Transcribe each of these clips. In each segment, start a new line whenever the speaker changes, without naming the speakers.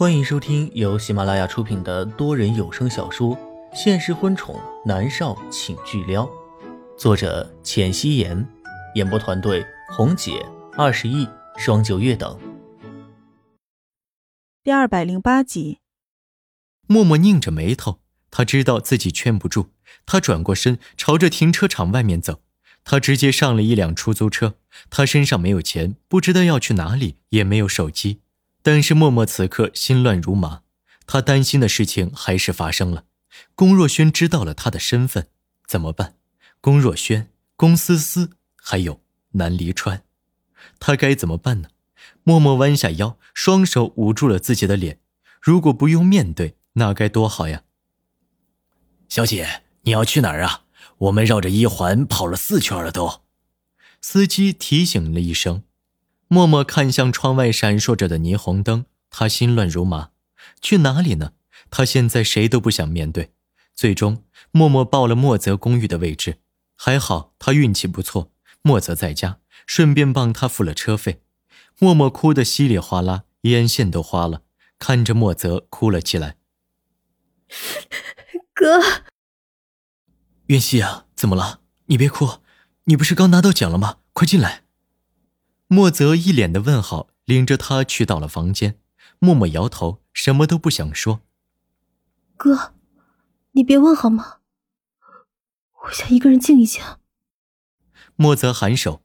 欢迎收听由喜马拉雅出品的多人有声小说《现实婚宠男少请巨撩》，作者：浅汐颜，演播团队：红姐、二十亿、双九月等。
第二百零八集，
默默拧着眉头，他知道自己劝不住，他转过身，朝着停车场外面走。他直接上了一辆出租车，他身上没有钱，不知道要去哪里，也没有手机。但是默默此刻心乱如麻，他担心的事情还是发生了。龚若轩知道了他的身份，怎么办？龚若轩、龚思思，还有南离川，他该怎么办呢？默默弯下腰，双手捂住了自己的脸。如果不用面对，那该多好呀！
小姐，你要去哪儿啊？我们绕着一环跑了四圈了都。
司机提醒了一声。默默看向窗外闪烁着的霓虹灯，他心乱如麻。去哪里呢？他现在谁都不想面对。最终，默默报了莫泽公寓的位置。还好他运气不错，莫泽在家，顺便帮他付了车费。默默哭得稀里哗啦，眼线都花了，看着莫泽哭了起来。
哥，
袁熙啊，怎么了？你别哭，你不是刚拿到奖了吗？快进来。莫泽一脸的问号，领着他去到了房间。默默摇头，什么都不想说。
哥，你别问好吗？我想一个人静一静。
莫泽颔首。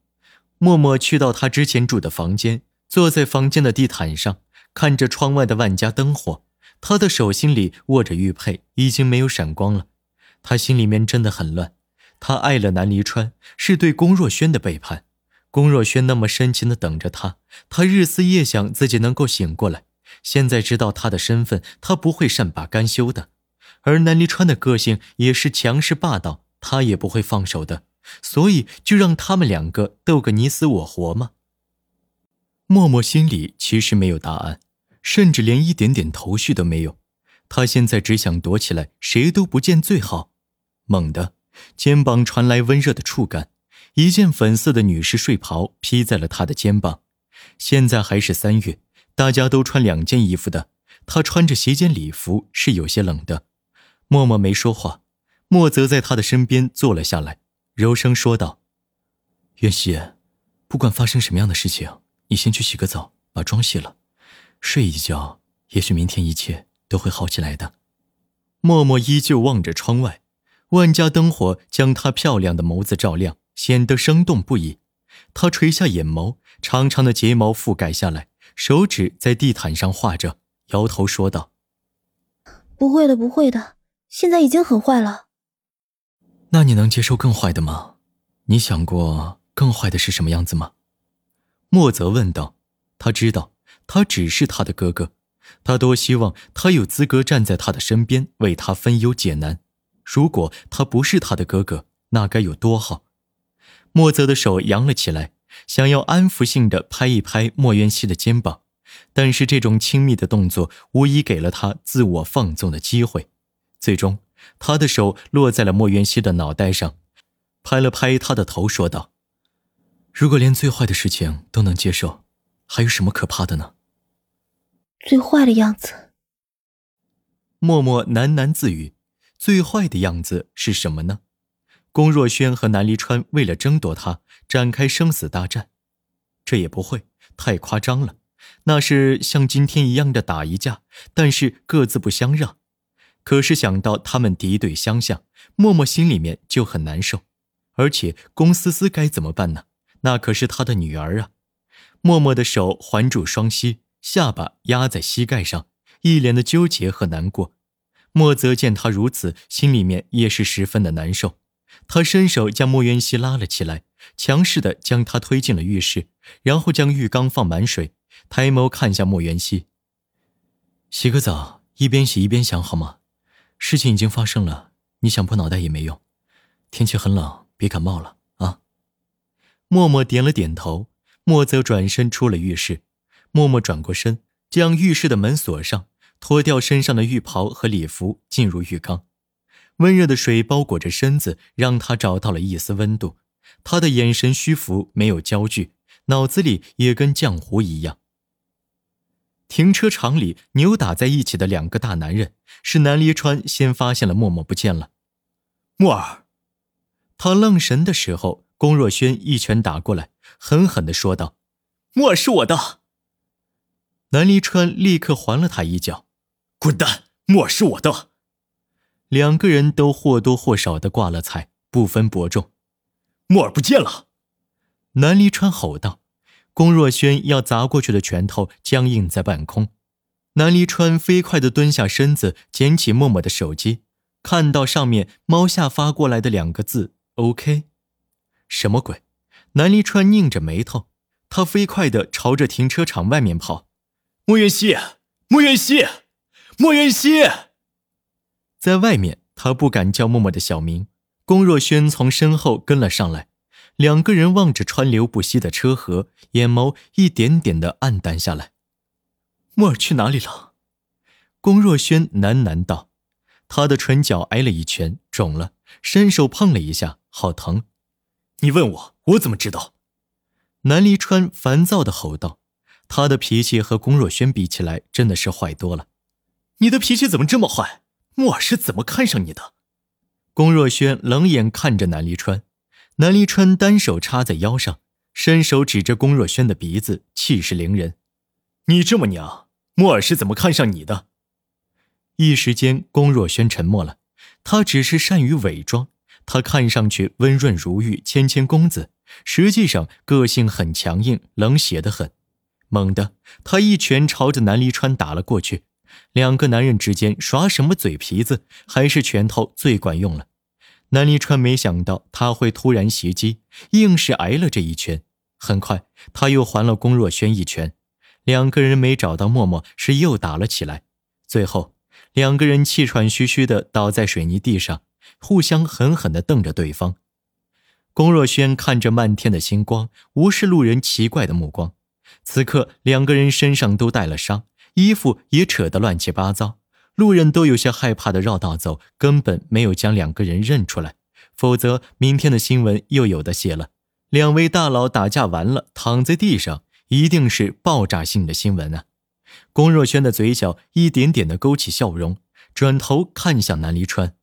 默默去到他之前住的房间，坐在房间的地毯上，看着窗外的万家灯火。他的手心里握着玉佩，已经没有闪光了。他心里面真的很乱。他爱了南离川，是对龚若轩的背叛。龚若轩那么深情的等着他，他日思夜想自己能够醒过来。现在知道他的身份，他不会善罢甘休的。而南离川的个性也是强势霸道，他也不会放手的。所以就让他们两个斗个你死我活吗？默默心里其实没有答案，甚至连一点点头绪都没有。他现在只想躲起来，谁都不见最好。猛地，肩膀传来温热的触感。一件粉色的女士睡袍披在了他的肩膀。现在还是三月，大家都穿两件衣服的。他穿着斜肩礼服是有些冷的。默默没说话，莫泽在他的身边坐了下来，柔声说道：“袁熙，不管发生什么样的事情，你先去洗个澡，把妆卸了，睡一觉，也许明天一切都会好起来的。”默默依旧望着窗外，万家灯火将她漂亮的眸子照亮。显得生动不已。他垂下眼眸，长长的睫毛覆盖下来，手指在地毯上画着，摇头说道：“
不会的，不会的，现在已经很坏了。”
那你能接受更坏的吗？你想过更坏的是什么样子吗？莫泽问道。他知道，他只是他的哥哥，他多希望他有资格站在他的身边，为他分忧解难。如果他不是他的哥哥，那该有多好！莫泽的手扬了起来，想要安抚性的拍一拍莫渊熙的肩膀，但是这种亲密的动作无疑给了他自我放纵的机会。最终，他的手落在了莫渊熙的脑袋上，拍了拍他的头，说道：“如果连最坏的事情都能接受，还有什么可怕的呢？”
最坏的样子。
默默喃喃自语：“最坏的样子是什么呢？”龚若轩和南离川为了争夺他展开生死大战，这也不会太夸张了。那是像今天一样的打一架，但是各自不相让。可是想到他们敌对相向，默默心里面就很难受。而且龚思思该怎么办呢？那可是他的女儿啊！默默的手环住双膝，下巴压在膝盖上，一脸的纠结和难过。莫泽见他如此，心里面也是十分的难受。他伸手将莫渊熙拉了起来，强势的将他推进了浴室，然后将浴缸放满水，抬眸看向莫渊熙：“洗个澡，一边洗一边想好吗？事情已经发生了，你想破脑袋也没用。天气很冷，别感冒了啊。”默默点了点头，莫泽转身出了浴室。默默转过身，将浴室的门锁上，脱掉身上的浴袍和礼服，进入浴缸。温热的水包裹着身子，让他找到了一丝温度。他的眼神虚浮，没有焦距，脑子里也跟浆糊一样。停车场里扭打在一起的两个大男人，是南离川先发现了默默不见了。
默儿，
他愣神的时候，龚若轩一拳打过来，狠狠的说道：“
默儿是我的。”
南离川立刻还了他一脚：“
滚蛋！默儿是我的。”
两个人都或多或少的挂了彩，不分伯仲。
默儿不见了！
南离川吼道。龚若轩要砸过去的拳头僵硬在半空。南离川飞快地蹲下身子，捡起默默的手机，看到上面猫下发过来的两个字 “OK”，什么鬼？南离川拧着眉头，他飞快地朝着停车场外面跑。
莫云熙，莫云熙，莫云熙！
在外面，他不敢叫默默的小名。龚若轩从身后跟了上来。两个人望着川流不息的车河，眼眸一点点的暗淡下来。
莫尔去哪里了？
龚若轩喃喃道。他的唇角挨了一拳，肿了，伸手碰了一下，好疼。
你问我，我怎么知道？
南离川烦躁的吼道。他的脾气和龚若轩比起来，真的是坏多了。
你的脾气怎么这么坏？莫尔是怎么看上你的？
龚若轩冷眼看着南离川。南离川单手插在腰上，伸手指着龚若轩的鼻子，气势凌人：“
你这么娘，莫尔是怎么看上你的？”
一时间，龚若轩沉默了。他只是善于伪装，他看上去温润如玉、谦谦公子，实际上个性很强硬、冷血的很。猛地，他一拳朝着南离川打了过去。两个男人之间耍什么嘴皮子，还是拳头最管用了。南离川没想到他会突然袭击，硬是挨了这一拳。很快，他又还了龚若轩一拳。两个人没找到默默，是又打了起来。最后，两个人气喘吁吁地倒在水泥地上，互相狠狠地瞪着对方。龚若轩看着漫天的星光，无视路人奇怪的目光。此刻，两个人身上都带了伤，衣服也扯得乱七八糟。路人都有些害怕的绕道走，根本没有将两个人认出来，否则明天的新闻又有的写了。两位大佬打架完了，躺在地上，一定是爆炸性的新闻啊！龚若轩的嘴角一点点的勾起笑容，转头看向南离川：“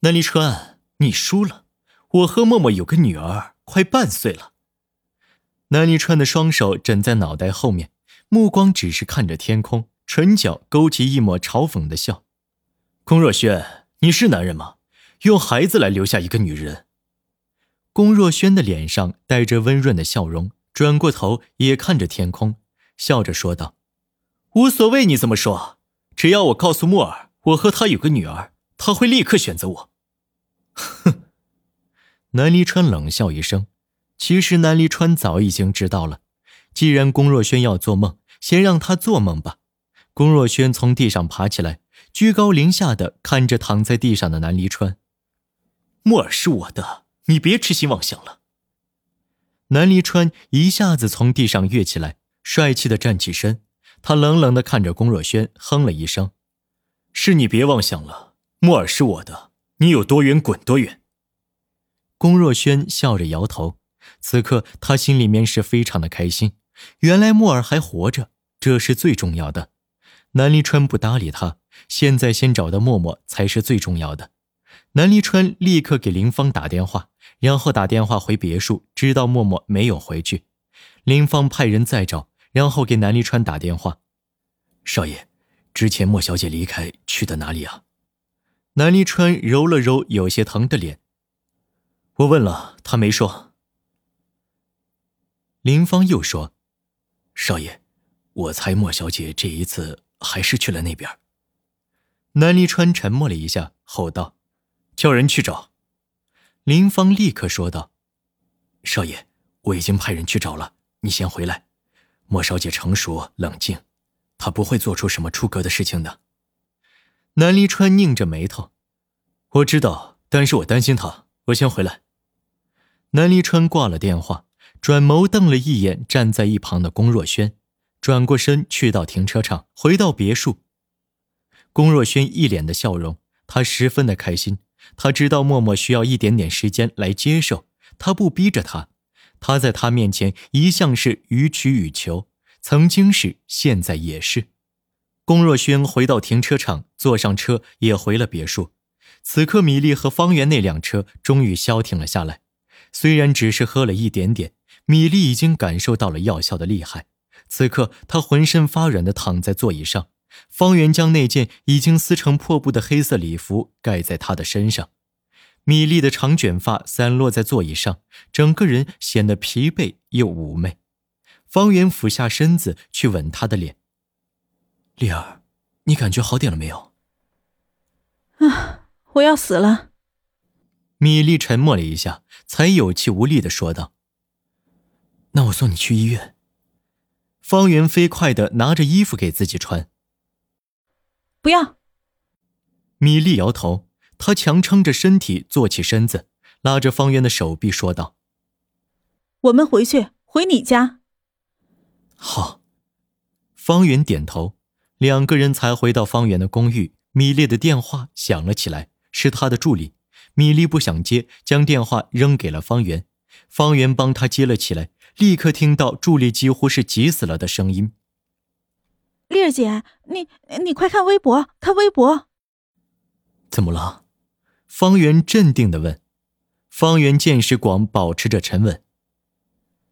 南离川，你输了。我和默默有个女儿，快半岁了。”
南离川的双手枕在脑袋后面，目光只是看着天空。唇角勾起一抹嘲讽的笑，
龚若轩，你是男人吗？用孩子来留下一个女人？
龚若轩的脸上带着温润的笑容，转过头也看着天空，笑着说道：“
无所谓你怎么说，只要我告诉莫尔，我和他有个女儿，他会立刻选择我。”
哼！南离川冷笑一声，其实南离川早已经知道了，既然龚若轩要做梦，先让他做梦吧。龚若轩从地上爬起来，居高临下的看着躺在地上的南离川。
木尔是我的，你别痴心妄想了。
南离川一下子从地上跃起来，帅气的站起身，他冷冷的看着龚若轩，哼了一声：“
是你别妄想了，木尔是我的，你有多远滚多远。”
龚若轩笑着摇头，此刻他心里面是非常的开心，原来木尔还活着，这是最重要的。南离川不搭理他，现在先找到默默才是最重要的。南离川立刻给林芳打电话，然后打电话回别墅，知道默默没有回去。林芳派人再找，然后给南离川打电话：“
少爷，之前莫小姐离开去的哪里啊？”
南离川揉了揉有些疼的脸：“
我问了，他没说。”
林芳又说：“
少爷，我猜莫小姐这一次……”还是去了那边。
南离川沉默了一下，吼道：“
叫人去找。”
林芳立刻说道：“
少爷，我已经派人去找了，你先回来。莫小姐成熟冷静，她不会做出什么出格的事情的。”
南离川拧着眉头：“
我知道，但是我担心她，我先回来。”
南离川挂了电话，转眸瞪了一眼站在一旁的龚若轩。转过身去到停车场，回到别墅。龚若轩一脸的笑容，他十分的开心。他知道默默需要一点点时间来接受，他不逼着他。他在他面前一向是予取予求，曾经是，现在也是。龚若轩回到停车场，坐上车也回了别墅。此刻，米粒和方圆那辆车终于消停了下来。虽然只是喝了一点点，米粒已经感受到了药效的厉害。此刻，他浑身发软的躺在座椅上。方圆将那件已经撕成破布的黑色礼服盖在他的身上。米粒的长卷发散落在座椅上，整个人显得疲惫又妩媚。方圆俯下身子去吻她的脸：“
丽儿，你感觉好点了没有？”“
啊，我要死了。”
米粒沉默了一下，才有气无力的说道：“
那我送你去医院。”
方圆飞快的拿着衣服给自己穿。
“不要。”
米粒摇头。她强撑着身体坐起身子，拉着方圆的手臂说道：“
我们回去，回你家。”
好。方圆点头，两个人才回到方圆的公寓。米粒的电话响了起来，是他的助理。米粒不想接，将电话扔给了方圆。方圆帮他接了起来，立刻听到助理几乎是急死了的声音：“
丽儿姐，你你快看微博，看微博。”
怎么了？
方圆镇定的问：“方圆见识广，保持着沉稳。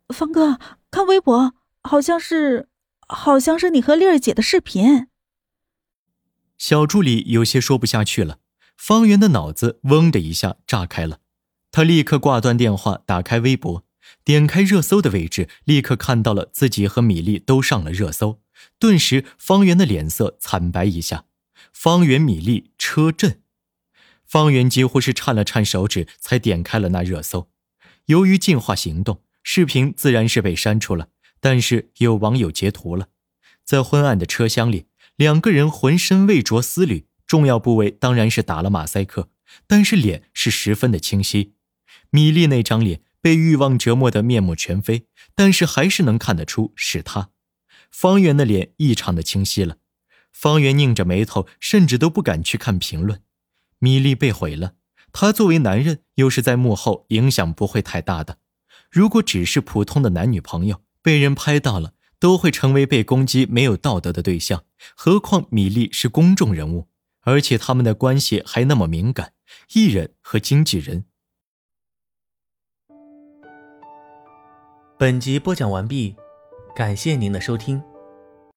方哥，看微博，好像是，好像是你和丽儿姐的视频。”
小助理有些说不下去了。方圆的脑子嗡的一下炸开了，他立刻挂断电话，打开微博，点开热搜的位置，立刻看到了自己和米粒都上了热搜。顿时，方圆的脸色惨白一下。方圆、米粒车震。方圆几乎是颤了颤手指，才点开了那热搜。由于进化行动，视频自然是被删除了，但是有网友截图了。在昏暗的车厢里，两个人浑身未着丝缕，重要部位当然是打了马赛克，但是脸是十分的清晰。米粒那张脸被欲望折磨得面目全非，但是还是能看得出是他。方圆的脸异常的清晰了。方圆拧着眉头，甚至都不敢去看评论。米粒被毁了，他作为男人，又是在幕后，影响不会太大的。如果只是普通的男女朋友，被人拍到了，都会成为被攻击没有道德的对象。何况米粒是公众人物，而且他们的关系还那么敏感，艺人和经纪人。
本集播讲完毕，感谢您的收听。